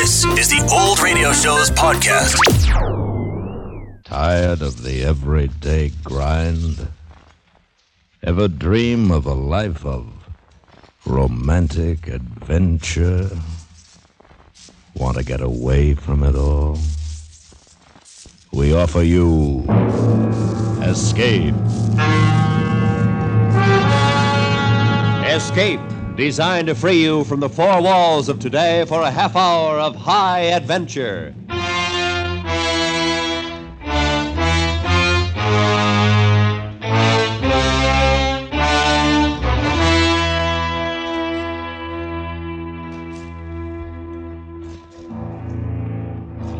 This is the Old Radio Show's podcast. Tired of the everyday grind? Ever dream of a life of romantic adventure? Want to get away from it all? We offer you Escape. Escape, designed to free you from the four walls of today for a half hour of high adventure.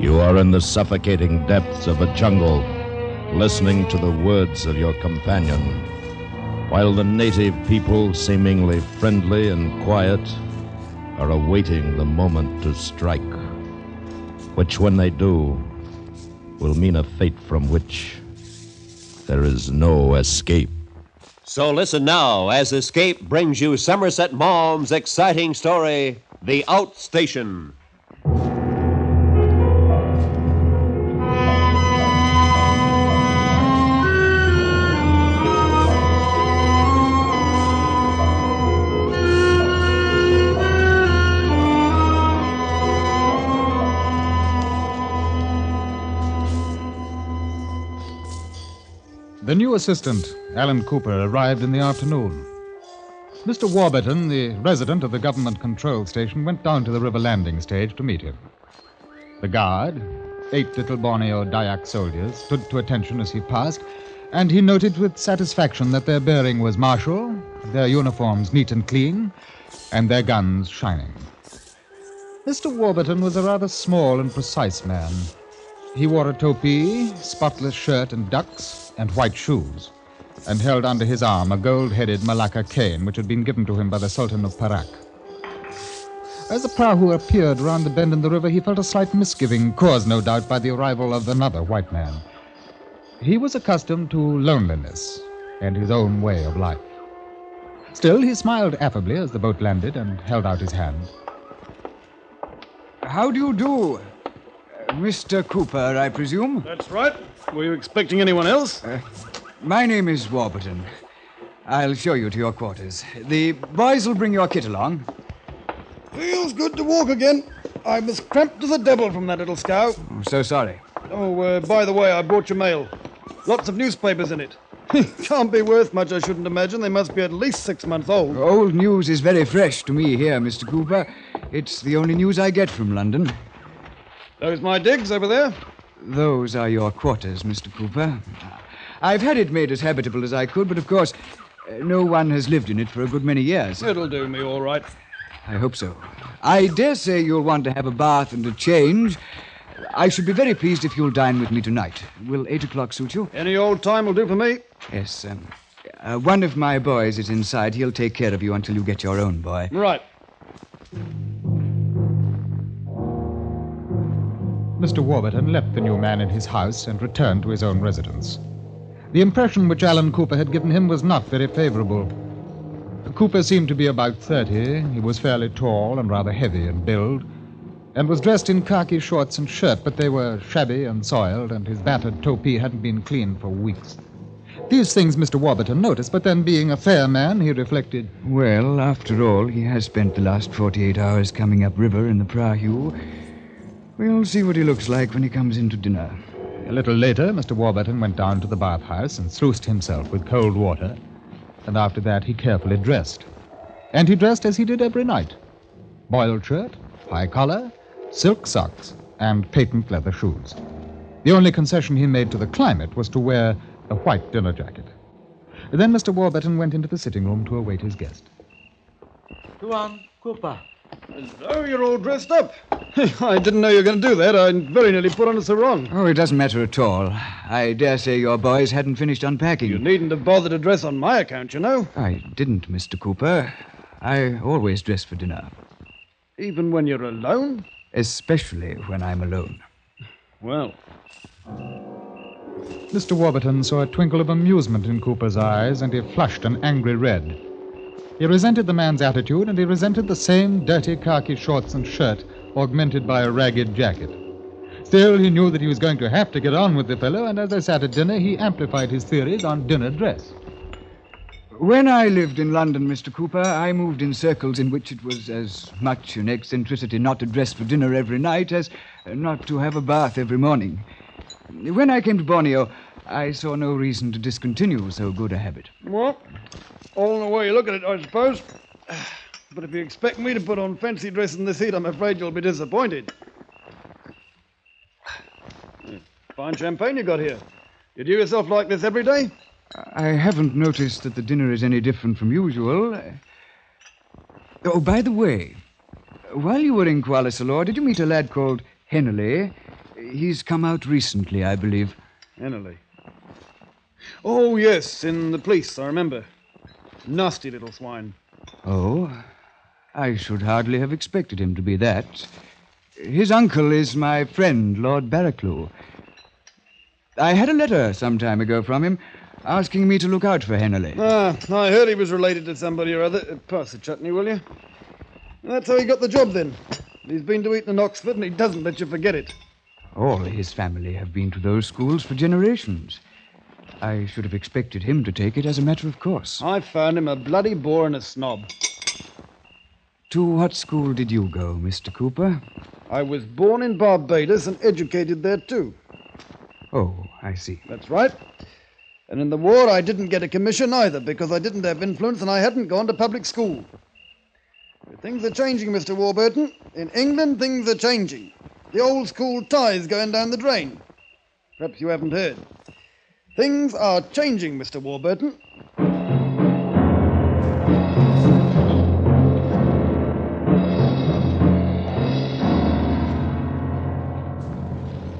You are in the suffocating depths of a jungle, listening to the words of your companion, while the native people, seemingly friendly and quiet, are awaiting the moment to strike, which, when they do, will mean a fate from which there is no escape. So listen now as Escape brings you Somerset Maugham's exciting story, The Outstation. The new assistant, Alan Cooper, arrived in the afternoon. Mr. Warburton, the resident of the government control station, went down to the river landing stage to meet him. The guard, eight little Borneo Dayak soldiers, stood to attention as he passed, and he noted with satisfaction that their bearing was martial, their uniforms neat and clean, and their guns shining. Mr. Warburton was a rather small and precise man. He wore a topee, spotless shirt and ducks, and white shoes, and held under his arm a gold headed Malacca cane which had been given to him by the Sultan of Perak. As the prahu appeared round the bend in the river, he felt a slight misgiving, caused no doubt by the arrival of another white man. He was accustomed to loneliness and his own way of life. Still, he smiled affably as the boat landed and held out his hand. How do you do? Mr. Cooper, I presume? That's right. Were you expecting anyone else? Uh, my name is Warburton. I'll show you to your quarters. The boys will bring your kit along. Feels good to walk again. I was cramped as a devil from that little scow. I'm so sorry. Oh, uh, by the way, I brought your mail. Lots of newspapers in it. Can't be worth much, I shouldn't imagine. They must be at least six months old. Old news is very fresh to me here, Mr. Cooper. It's the only news I get from London. Those my digs over there? Those are your quarters, Mr. Cooper. I've had it made as habitable as I could, but of course, uh, no one has lived in it for a good many years. It'll do me all right. I hope so. I dare say you'll want to have a bath and a change. I should be very pleased if you'll dine with me tonight. Will eight o'clock suit you? Any old time will do for me. Yes, um, uh, one of my boys is inside. He'll take care of you until you get your own boy. Right. Mr. Warburton left the new man in his house and returned to his own residence. The impression which Alan Cooper had given him was not very favorable. Cooper seemed to be about 30. He was fairly tall and rather heavy in build, and was dressed in khaki shorts and shirt, but they were shabby and soiled, and his battered topi hadn't been cleaned for weeks. These things Mr. Warburton noticed, but then, being a fair man, he reflected, Well, after all, he has spent the last 48 hours coming up river in the Prahu. We'll see what he looks like when he comes in to dinner. A little later, Mr. Warburton went down to the bathhouse and sluiced himself with cold water, and after that he carefully dressed. And he dressed as he did every night boiled shirt, high collar, silk socks, and patent leather shoes. The only concession he made to the climate was to wear a white dinner jacket. Then Mr. Warburton went into the sitting room to await his guest. Tuan Cooper. Oh, you're all dressed up. I didn't know you were going to do that. I very nearly put on a sarong. Oh, it doesn't matter at all. I dare say your boys hadn't finished unpacking. You needn't have bothered to dress on my account, you know. I didn't, Mr. Cooper. I always dress for dinner, Even when you're alone? especially when I'm alone. Well, Mr. Warburton saw a twinkle of amusement in Cooper's eyes, and he flushed an angry red. He resented the man's attitude, and he resented the same dirty khaki shorts and shirt augmented by a ragged jacket. Still, he knew that he was going to have to get on with the fellow, and as they sat at dinner, he amplified his theories on dinner dress. When I lived in London, Mr. Cooper, I moved in circles in which it was as much an eccentricity not to dress for dinner every night as not to have a bath every morning. When I came to Borneo, I saw no reason to discontinue so good a habit. Well, all in the way you look at it, I suppose. But if you expect me to put on fancy dress in this heat, I'm afraid you'll be disappointed. Fine champagne you got here. You do yourself like this every day? I haven't noticed that the dinner is any different from usual. Oh, by the way, while you were in Kuala Solor, did you meet a lad called Henley? He's come out recently, I believe. Henley. Oh, yes, in the police, I remember. Nasty little swine. Oh, I should hardly have expected him to be that. His uncle is my friend, Lord Barraclough. I had a letter some time ago from him asking me to look out for Henley. Ah, I heard he was related to somebody or other. Uh, pass the chutney, will you? That's how he got the job, then. He's been to Eton and Oxford, and he doesn't let you forget it. All his family have been to those schools for generations. I should have expected him to take it as a matter of course. I found him a bloody bore and a snob. To what school did you go, Mr. Cooper? I was born in Barbados and educated there, too. Oh, I see. That's right. And in the war, I didn't get a commission either because I didn't have influence and I hadn't gone to public school. But things are changing, Mr. Warburton. In England, things are changing. The old school tie's going down the drain. Perhaps you haven't heard. Things are changing, Mr. Warburton.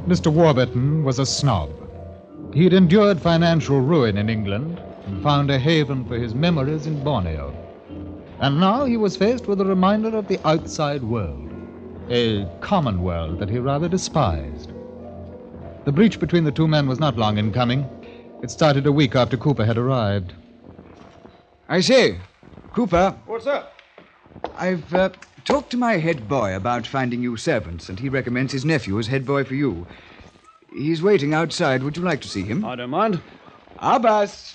Mr. Warburton was a snob. He had endured financial ruin in England and found a haven for his memories in Borneo. And now he was faced with a reminder of the outside world, a common world that he rather despised. The breach between the two men was not long in coming. It started a week after Cooper had arrived. I say, Cooper, What's up? I've uh, talked to my head boy about finding you servants, and he recommends his nephew as head boy for you. He's waiting outside. Would you like to see him? I don't mind. Abbas,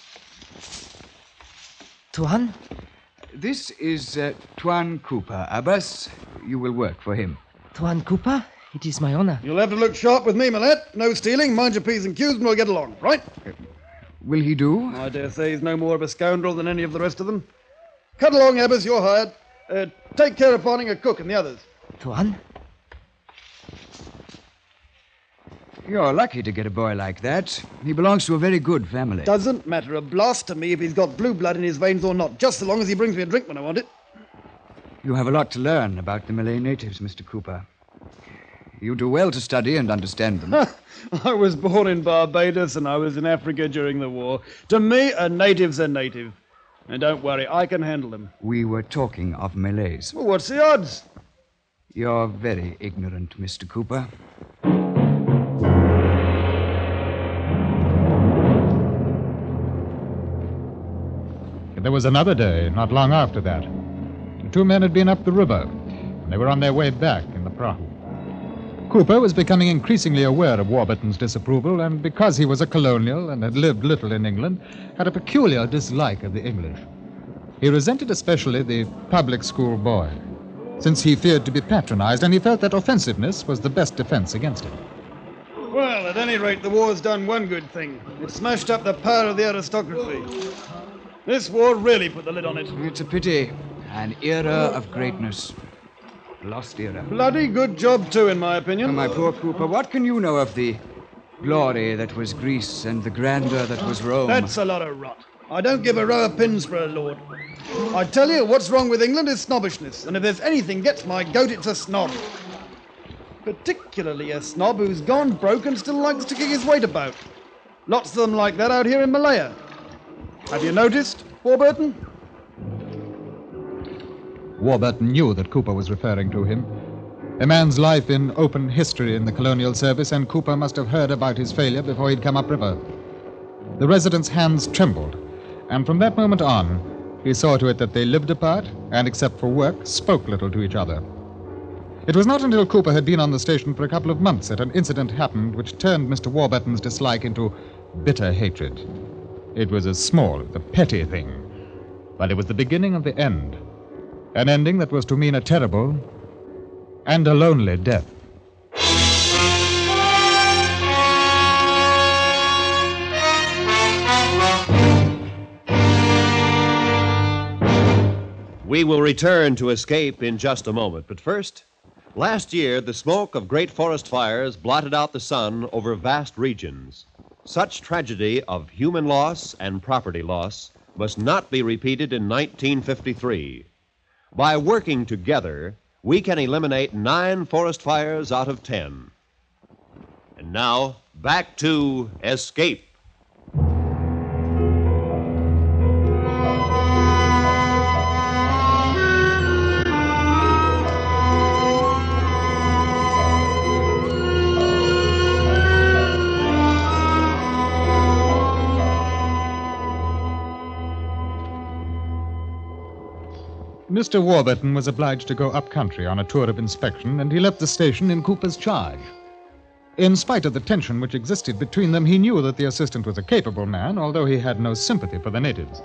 Tuan? this is uh, Tuan Cooper. Abbas, you will work for him. Tuan Cooper? It is my honor. You'll have to look sharp with me, Millet. No stealing, mind your P's and Q's, and we'll get along, right? Will he do? I dare say he's no more of a scoundrel than any of the rest of them. Cut along, Abbas, you're hired. Uh, take care of finding a cook and the others. Tuan? You're lucky to get a boy like that. He belongs to a very good family. Doesn't matter a blast to me if he's got blue blood in his veins or not, just so long as he brings me a drink when I want it. You have a lot to learn about the Malay natives, Mr. Cooper. You do well to study and understand them. I was born in Barbados and I was in Africa during the war. To me, a native's a native. And don't worry, I can handle them. we were talking of Malays. Well, what's the odds? You're very ignorant, Mr. Cooper. There was another day, not long after that. The two men had been up the river, and they were on their way back in the prahu. Cooper was becoming increasingly aware of Warburton's disapproval, and because he was a colonial and had lived little in England, had a peculiar dislike of the English. He resented especially the public school boy, since he feared to be patronized, and he felt that offensiveness was the best defense against him. Well, at any rate, the war's done one good thing. It smashed up the power of the aristocracy. This war really put the lid on it. It's a pity. An era of greatness. Lost era. Bloody good job, too, in my opinion. My poor Cooper, what can you know of the glory that was Greece and the grandeur that was Rome? That's a lot of rot. I don't give a row of pins for a lord. I tell you, what's wrong with England is snobbishness, and if there's anything gets my goat, it's a snob. Particularly a snob who's gone broke and still likes to kick his weight about. Lots of them like that out here in Malaya. Have you noticed, Warburton? Warburton knew that Cooper was referring to him. A man's life in open history in the colonial service, and Cooper must have heard about his failure before he'd come upriver. The resident's hands trembled, and from that moment on, he saw to it that they lived apart and, except for work, spoke little to each other. It was not until Cooper had been on the station for a couple of months that an incident happened which turned Mr. Warburton's dislike into bitter hatred. It was a small, a petty thing, but it was the beginning of the end. An ending that was to mean a terrible and a lonely death. We will return to escape in just a moment, but first, last year the smoke of great forest fires blotted out the sun over vast regions. Such tragedy of human loss and property loss must not be repeated in 1953. By working together, we can eliminate nine forest fires out of ten. And now, back to Escape. Mr. Warburton was obliged to go up country on a tour of inspection, and he left the station in Cooper's charge. In spite of the tension which existed between them, he knew that the assistant was a capable man, although he had no sympathy for the natives.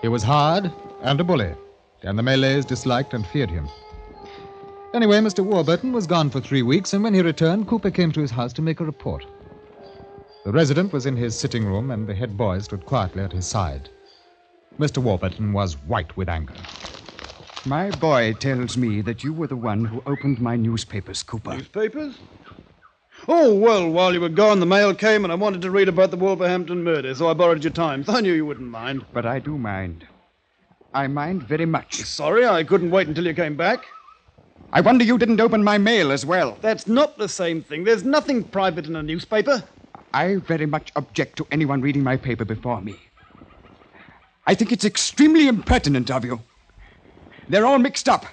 He was hard and a bully, and the Malays disliked and feared him. Anyway, Mr. Warburton was gone for three weeks, and when he returned, Cooper came to his house to make a report. The resident was in his sitting room, and the head boy stood quietly at his side. Mr. Warburton was white with anger. My boy tells me that you were the one who opened my newspapers, Cooper. Newspapers? Oh, well, while you were gone, the mail came and I wanted to read about the Wolverhampton murder, so I borrowed your Times. I knew you wouldn't mind. But I do mind. I mind very much. Sorry, I couldn't wait until you came back. I wonder you didn't open my mail as well. That's not the same thing. There's nothing private in a newspaper. I very much object to anyone reading my paper before me. I think it's extremely impertinent of you. They're all mixed up.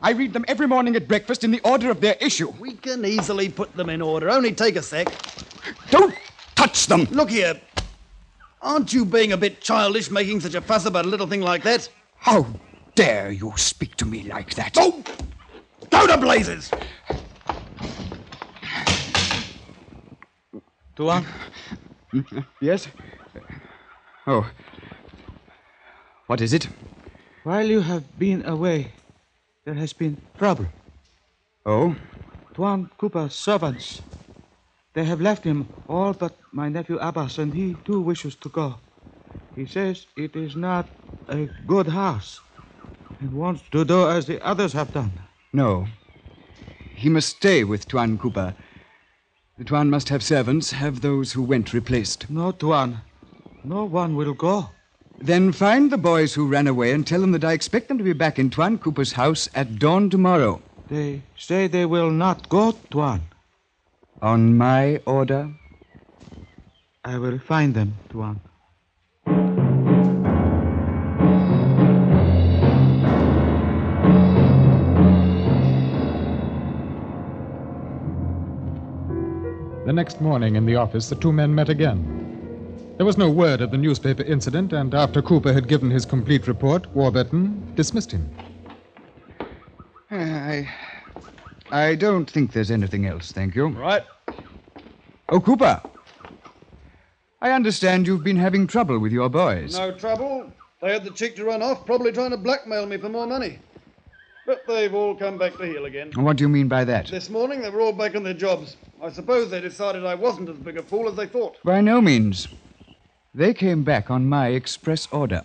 I read them every morning at breakfast in the order of their issue. We can easily put them in order. Only take a sec. Don't touch them! Look here. Aren't you being a bit childish making such a fuss about a little thing like that? How dare you speak to me like that? Oh! Go to blazes! Tuan, hmm? Yes? Oh. What is it? While you have been away, there has been trouble. Oh? Tuan Cooper's servants. They have left him all but my nephew Abbas, and he too wishes to go. He says it is not a good house and wants to do as the others have done. No. He must stay with Tuan Cooper. The Tuan must have servants, have those who went replaced. No, Tuan. No one will go. Then find the boys who ran away and tell them that I expect them to be back in Tuan Cooper's house at dawn tomorrow. They say they will not go, Tuan. On my order? I will find them, Tuan. The next morning in the office, the two men met again. There was no word of the newspaper incident, and after Cooper had given his complete report, Warburton dismissed him. Uh, I. I don't think there's anything else, thank you. Right. Oh, Cooper. I understand you've been having trouble with your boys. No trouble. They had the cheek to run off, probably trying to blackmail me for more money. But they've all come back to heel again. And what do you mean by that? This morning they were all back on their jobs. I suppose they decided I wasn't as big a fool as they thought. By no means. They came back on my express order.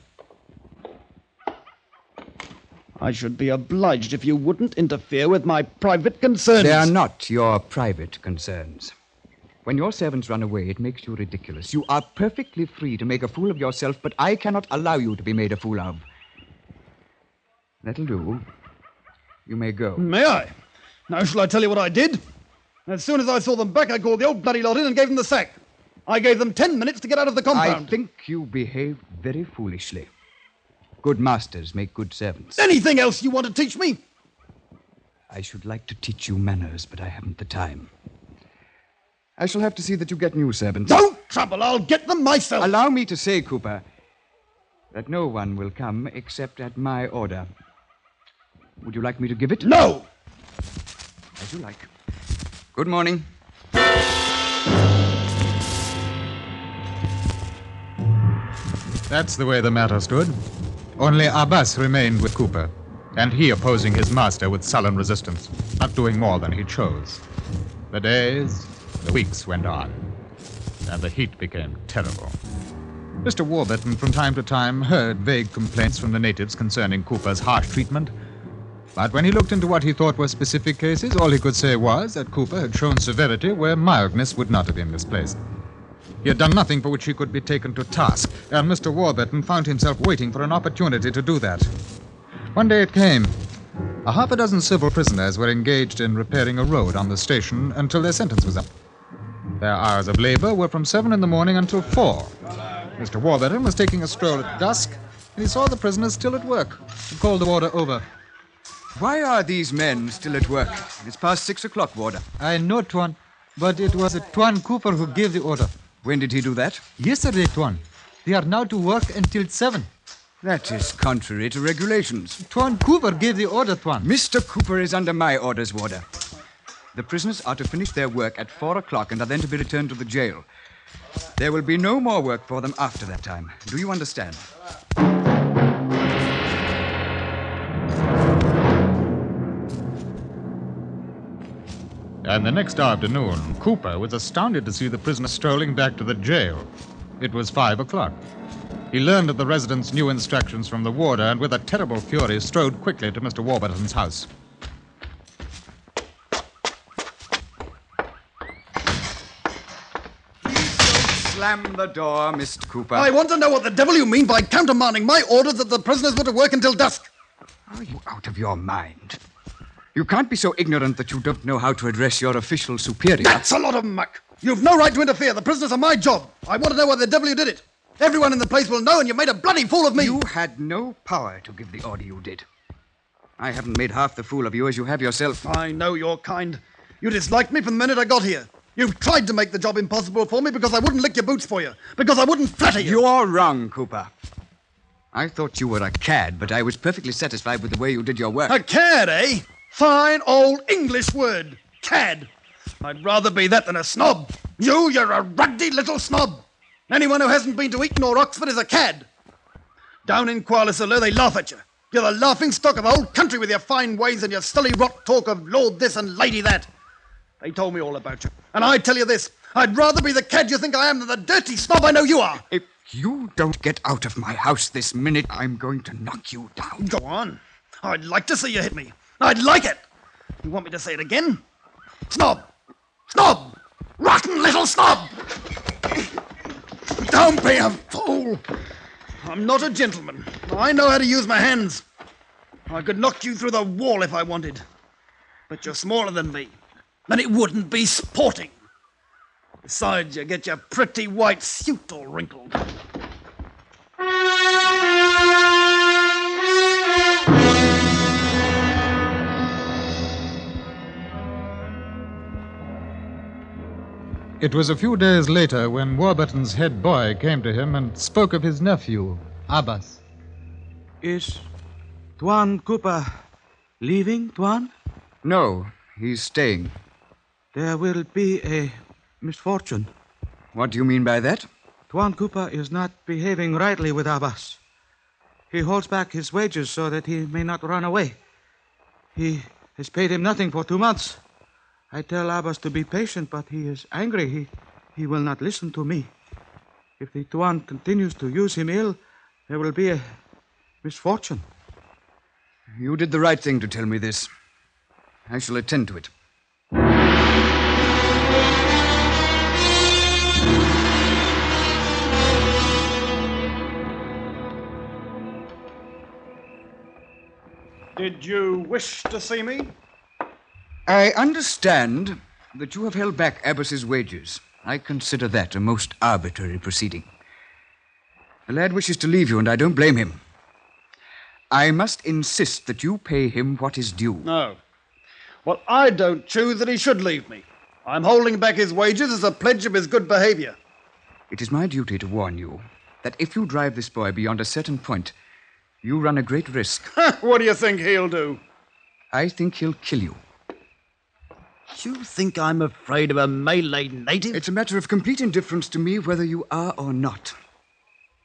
I should be obliged if you wouldn't interfere with my private concerns. They are not your private concerns. When your servants run away, it makes you ridiculous. You are perfectly free to make a fool of yourself, but I cannot allow you to be made a fool of. That'll do. You may go. May I? Now, shall I tell you what I did? As soon as I saw them back, I called the old bloody lot in and gave them the sack. I gave them ten minutes to get out of the compound. I think you behaved very foolishly. Good masters make good servants. Anything else you want to teach me? I should like to teach you manners, but I haven't the time. I shall have to see that you get new servants. Don't trouble. I'll get them myself. Allow me to say, Cooper, that no one will come except at my order. Would you like me to give it? No! As you like. Good morning. That's the way the matter stood. Only Abbas remained with Cooper, and he opposing his master with sullen resistance, not doing more than he chose. The days, the weeks went on, and the heat became terrible. Mr. Warburton from time to time heard vague complaints from the natives concerning Cooper's harsh treatment. But when he looked into what he thought were specific cases, all he could say was that Cooper had shown severity where mildness would not have been misplaced. He had done nothing for which he could be taken to task, and Mr. Warburton found himself waiting for an opportunity to do that. One day it came. A half a dozen civil prisoners were engaged in repairing a road on the station until their sentence was up. Their hours of labor were from seven in the morning until four. Mr. Warburton was taking a stroll at dusk, and he saw the prisoners still at work. He called the warder over. Why are these men still at work? It's past six o'clock, Warder. I know, Tuan, but it was Tuan Cooper who gave the order. When did he do that? Yesterday, Tuan. They are now to work until seven. That is contrary to regulations. Tuan Cooper gave the order, Tuan. Mr. Cooper is under my orders, Warder. The prisoners are to finish their work at four o'clock and are then to be returned to the jail. There will be no more work for them after that time. Do you understand? And the next afternoon, Cooper was astounded to see the prisoner strolling back to the jail. It was five o'clock. He learned of the resident's new instructions from the warder and, with a terrible fury, strode quickly to Mr. Warburton's house. Please don't slam the door, Mr. Cooper. I want to know what the devil you mean by countermanding my order that the prisoners were to work until dusk. Are you out of your mind? You can't be so ignorant that you don't know how to address your official superior. That's a lot of muck. You've no right to interfere. The prisoners are my job. I want to know why the devil you did it. Everyone in the place will know, and you made a bloody fool of me. You had no power to give the order you did. I haven't made half the fool of you as you have yourself. I know your kind. You disliked me from the minute I got here. You've tried to make the job impossible for me because I wouldn't lick your boots for you, because I wouldn't flatter you. You're wrong, Cooper. I thought you were a cad, but I was perfectly satisfied with the way you did your work. A cad, eh? Fine old English word. Cad. I'd rather be that than a snob. You, you're a ruddy little snob. Anyone who hasn't been to Eton or Oxford is a cad. Down in Kuala they laugh at you. You're the laughing stock of the whole country with your fine ways and your silly rot talk of Lord this and Lady that. They told me all about you. And I tell you this I'd rather be the cad you think I am than the dirty snob I know you are. If you don't get out of my house this minute, I'm going to knock you down. Go on. I'd like to see you hit me. I'd like it. You want me to say it again? Snob! Snob! Rotten little snob! Don't be a fool. I'm not a gentleman. I know how to use my hands. I could knock you through the wall if I wanted. But you're smaller than me, and it wouldn't be sporting. Besides, you get your pretty white suit all wrinkled. It was a few days later when Warburton's head boy came to him and spoke of his nephew, Abbas. Is Tuan Cooper leaving, Tuan? No, he's staying. There will be a misfortune. What do you mean by that? Tuan Cooper is not behaving rightly with Abbas. He holds back his wages so that he may not run away. He has paid him nothing for two months. I tell Abbas to be patient, but he is angry. He, he will not listen to me. If the Tuan continues to use him ill, there will be a misfortune. You did the right thing to tell me this. I shall attend to it. Did you wish to see me? I understand that you have held back Abbas's wages. I consider that a most arbitrary proceeding. The lad wishes to leave you, and I don't blame him. I must insist that you pay him what is due. No. Well, I don't choose that he should leave me. I'm holding back his wages as a pledge of his good behavior. It is my duty to warn you that if you drive this boy beyond a certain point, you run a great risk. what do you think he'll do? I think he'll kill you. You think I'm afraid of a Malay native? It's a matter of complete indifference to me whether you are or not.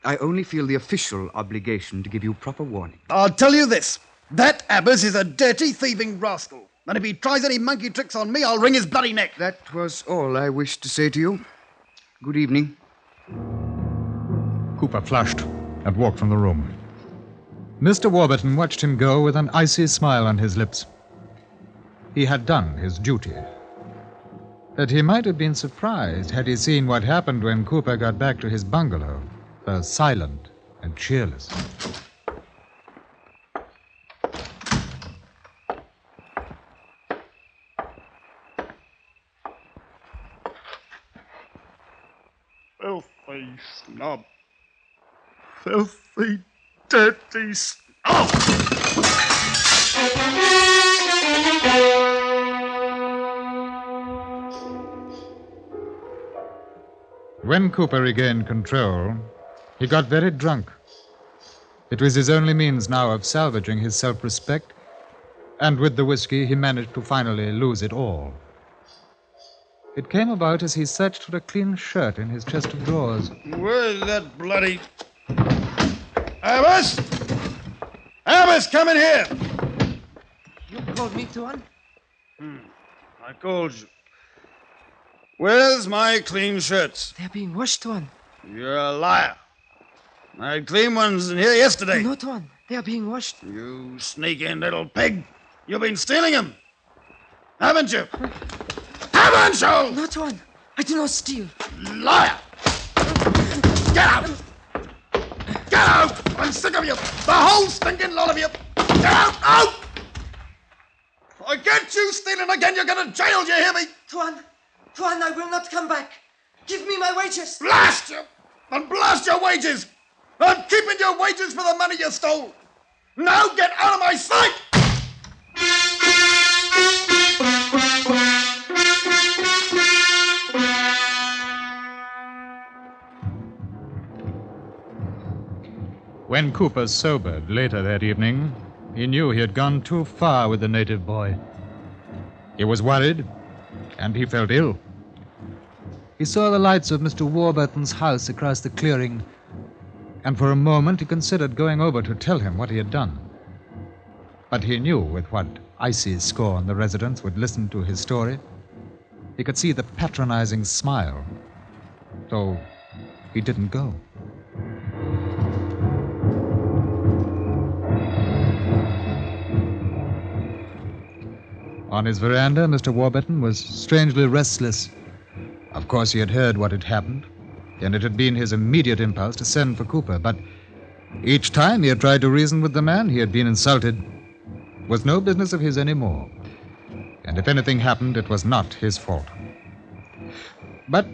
I only feel the official obligation to give you proper warning. I'll tell you this. That Abbas is a dirty, thieving rascal. And if he tries any monkey tricks on me, I'll wring his bloody neck. That was all I wished to say to you. Good evening. Cooper flushed and walked from the room. Mr. Warburton watched him go with an icy smile on his lips. He had done his duty. But he might have been surprised had he seen what happened when Cooper got back to his bungalow, though silent and cheerless. Filthy snob. Filthy, dirty snob! When Cooper regained control, he got very drunk. It was his only means now of salvaging his self respect, and with the whiskey, he managed to finally lose it all. It came about as he searched for a clean shirt in his chest of drawers. Where's that bloody. Abbas! Abbas, come in here! Called me, Tuan? Hmm. I called you. Where's my clean shirts? They're being washed, Tuan. You're a liar. Had clean ones in here yesterday. No, Tuan. They are being washed. You sneaking little pig. You've been stealing them. Haven't you? Haven't you? Not one. I do not steal. Liar! Get out! Get out! I'm sick of you! The whole stinking lot of you! Get out! Out! If I get you stealing again, you're going to jail, do you hear me? Tuan, Tuan, I will not come back. Give me my wages. Blast you! And blast your wages! I'm keeping your wages for the money you stole! Now get out of my sight! When Cooper sobered later that evening, he knew he had gone too far with the native boy. He was worried, and he felt ill. He saw the lights of Mr. Warburton's house across the clearing, and for a moment he considered going over to tell him what he had done. But he knew with what icy scorn the residents would listen to his story. He could see the patronizing smile. So he didn't go. On his veranda, Mr. Warburton was strangely restless. Of course, he had heard what had happened, and it had been his immediate impulse to send for Cooper, but each time he had tried to reason with the man he had been insulted it was no business of his anymore. And if anything happened, it was not his fault. But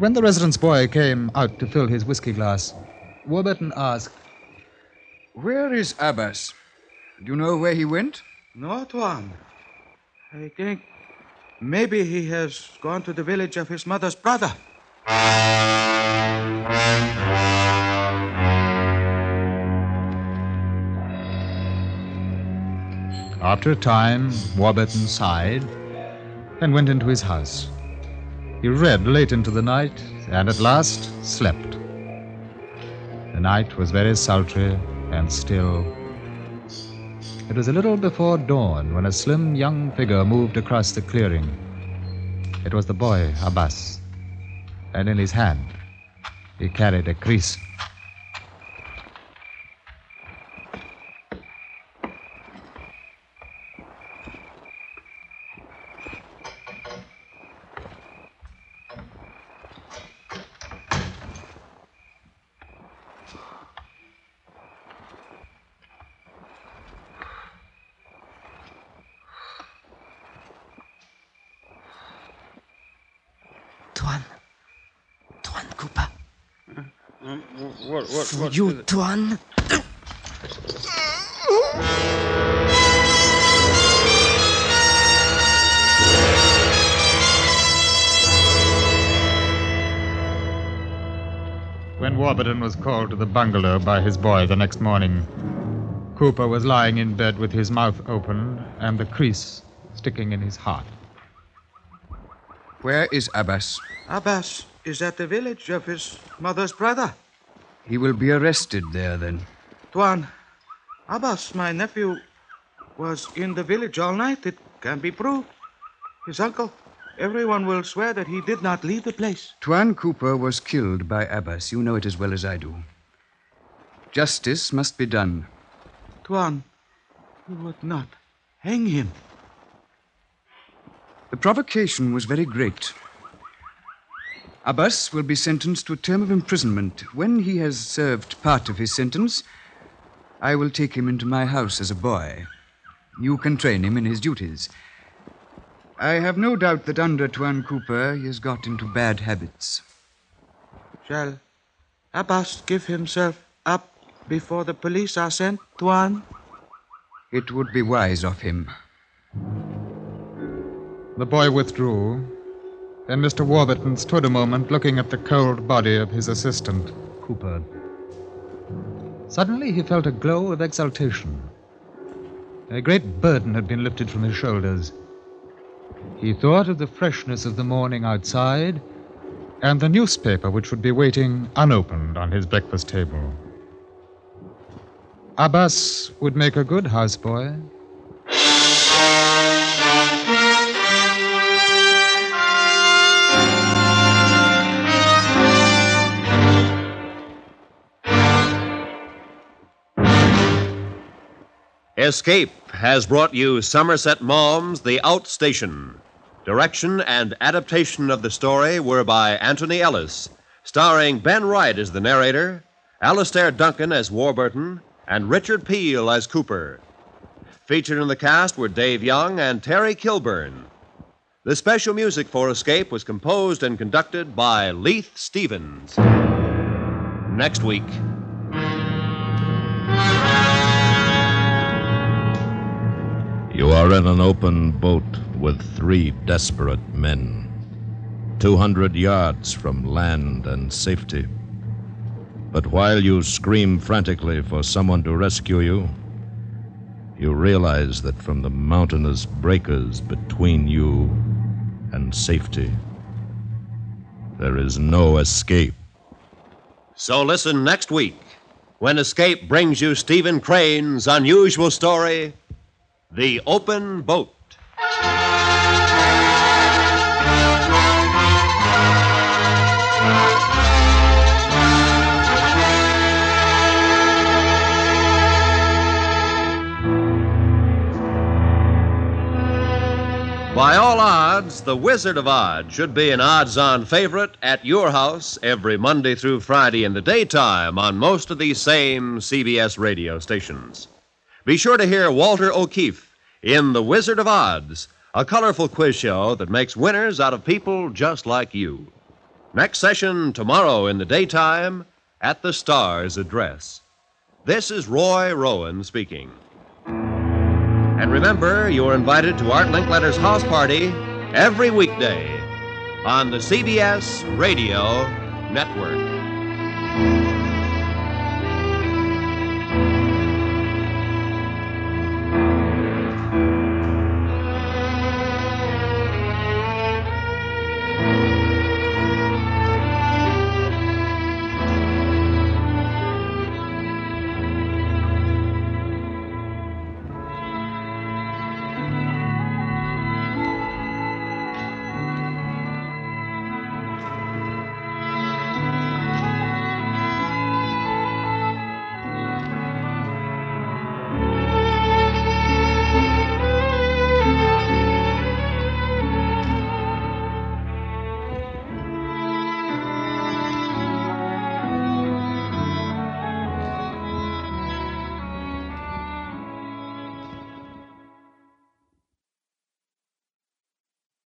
when the residence boy came out to fill his whiskey glass, Warburton asked, Where is Abbas? Do you know where he went? No, Tuan. I think maybe he has gone to the village of his mother's brother. After a time, Warburton sighed and went into his house. He read late into the night and at last slept. The night was very sultry and still. It was a little before dawn when a slim young figure moved across the clearing. It was the boy, Abbas, and in his hand he carried a kris. Tuan. Tuan Cooper. What, what, For you, Tuan. When Warburton was called to the bungalow by his boy the next morning, Cooper was lying in bed with his mouth open and the kris sticking in his heart. Where is Abbas? Abbas is at the village of his mother's brother. He will be arrested there then. Tuan, Abbas, my nephew, was in the village all night. It can be proved. His uncle, everyone will swear that he did not leave the place. Tuan Cooper was killed by Abbas. You know it as well as I do. Justice must be done. Tuan, you would not hang him. The provocation was very great. Abbas will be sentenced to a term of imprisonment. When he has served part of his sentence, I will take him into my house as a boy. You can train him in his duties. I have no doubt that under Tuan Cooper he has got into bad habits. Shall Abbas give himself up before the police are sent, Tuan? It would be wise of him. The boy withdrew. Then Mr. Warburton stood a moment looking at the cold body of his assistant, Cooper. Suddenly he felt a glow of exultation. A great burden had been lifted from his shoulders. He thought of the freshness of the morning outside and the newspaper which would be waiting unopened on his breakfast table. Abbas would make a good houseboy. Escape has brought you Somerset Maugham's The Outstation. Direction and adaptation of the story were by Anthony Ellis, starring Ben Wright as the narrator, Alastair Duncan as Warburton, and Richard Peel as Cooper. Featured in the cast were Dave Young and Terry Kilburn. The special music for Escape was composed and conducted by Leith Stevens. Next week. You are in an open boat with three desperate men, 200 yards from land and safety. But while you scream frantically for someone to rescue you, you realize that from the mountainous breakers between you and safety, there is no escape. So listen next week when Escape brings you Stephen Crane's unusual story, The Open Boat. By all odds, the Wizard of Odds should be an odds on favorite at your house every Monday through Friday in the daytime on most of these same CBS radio stations. Be sure to hear Walter O'Keefe in The Wizard of Odds, a colorful quiz show that makes winners out of people just like you. Next session tomorrow in the daytime at the Star's address. This is Roy Rowan speaking. And remember, you're invited to Art Linkletter's house party every weekday on the CBS Radio Network.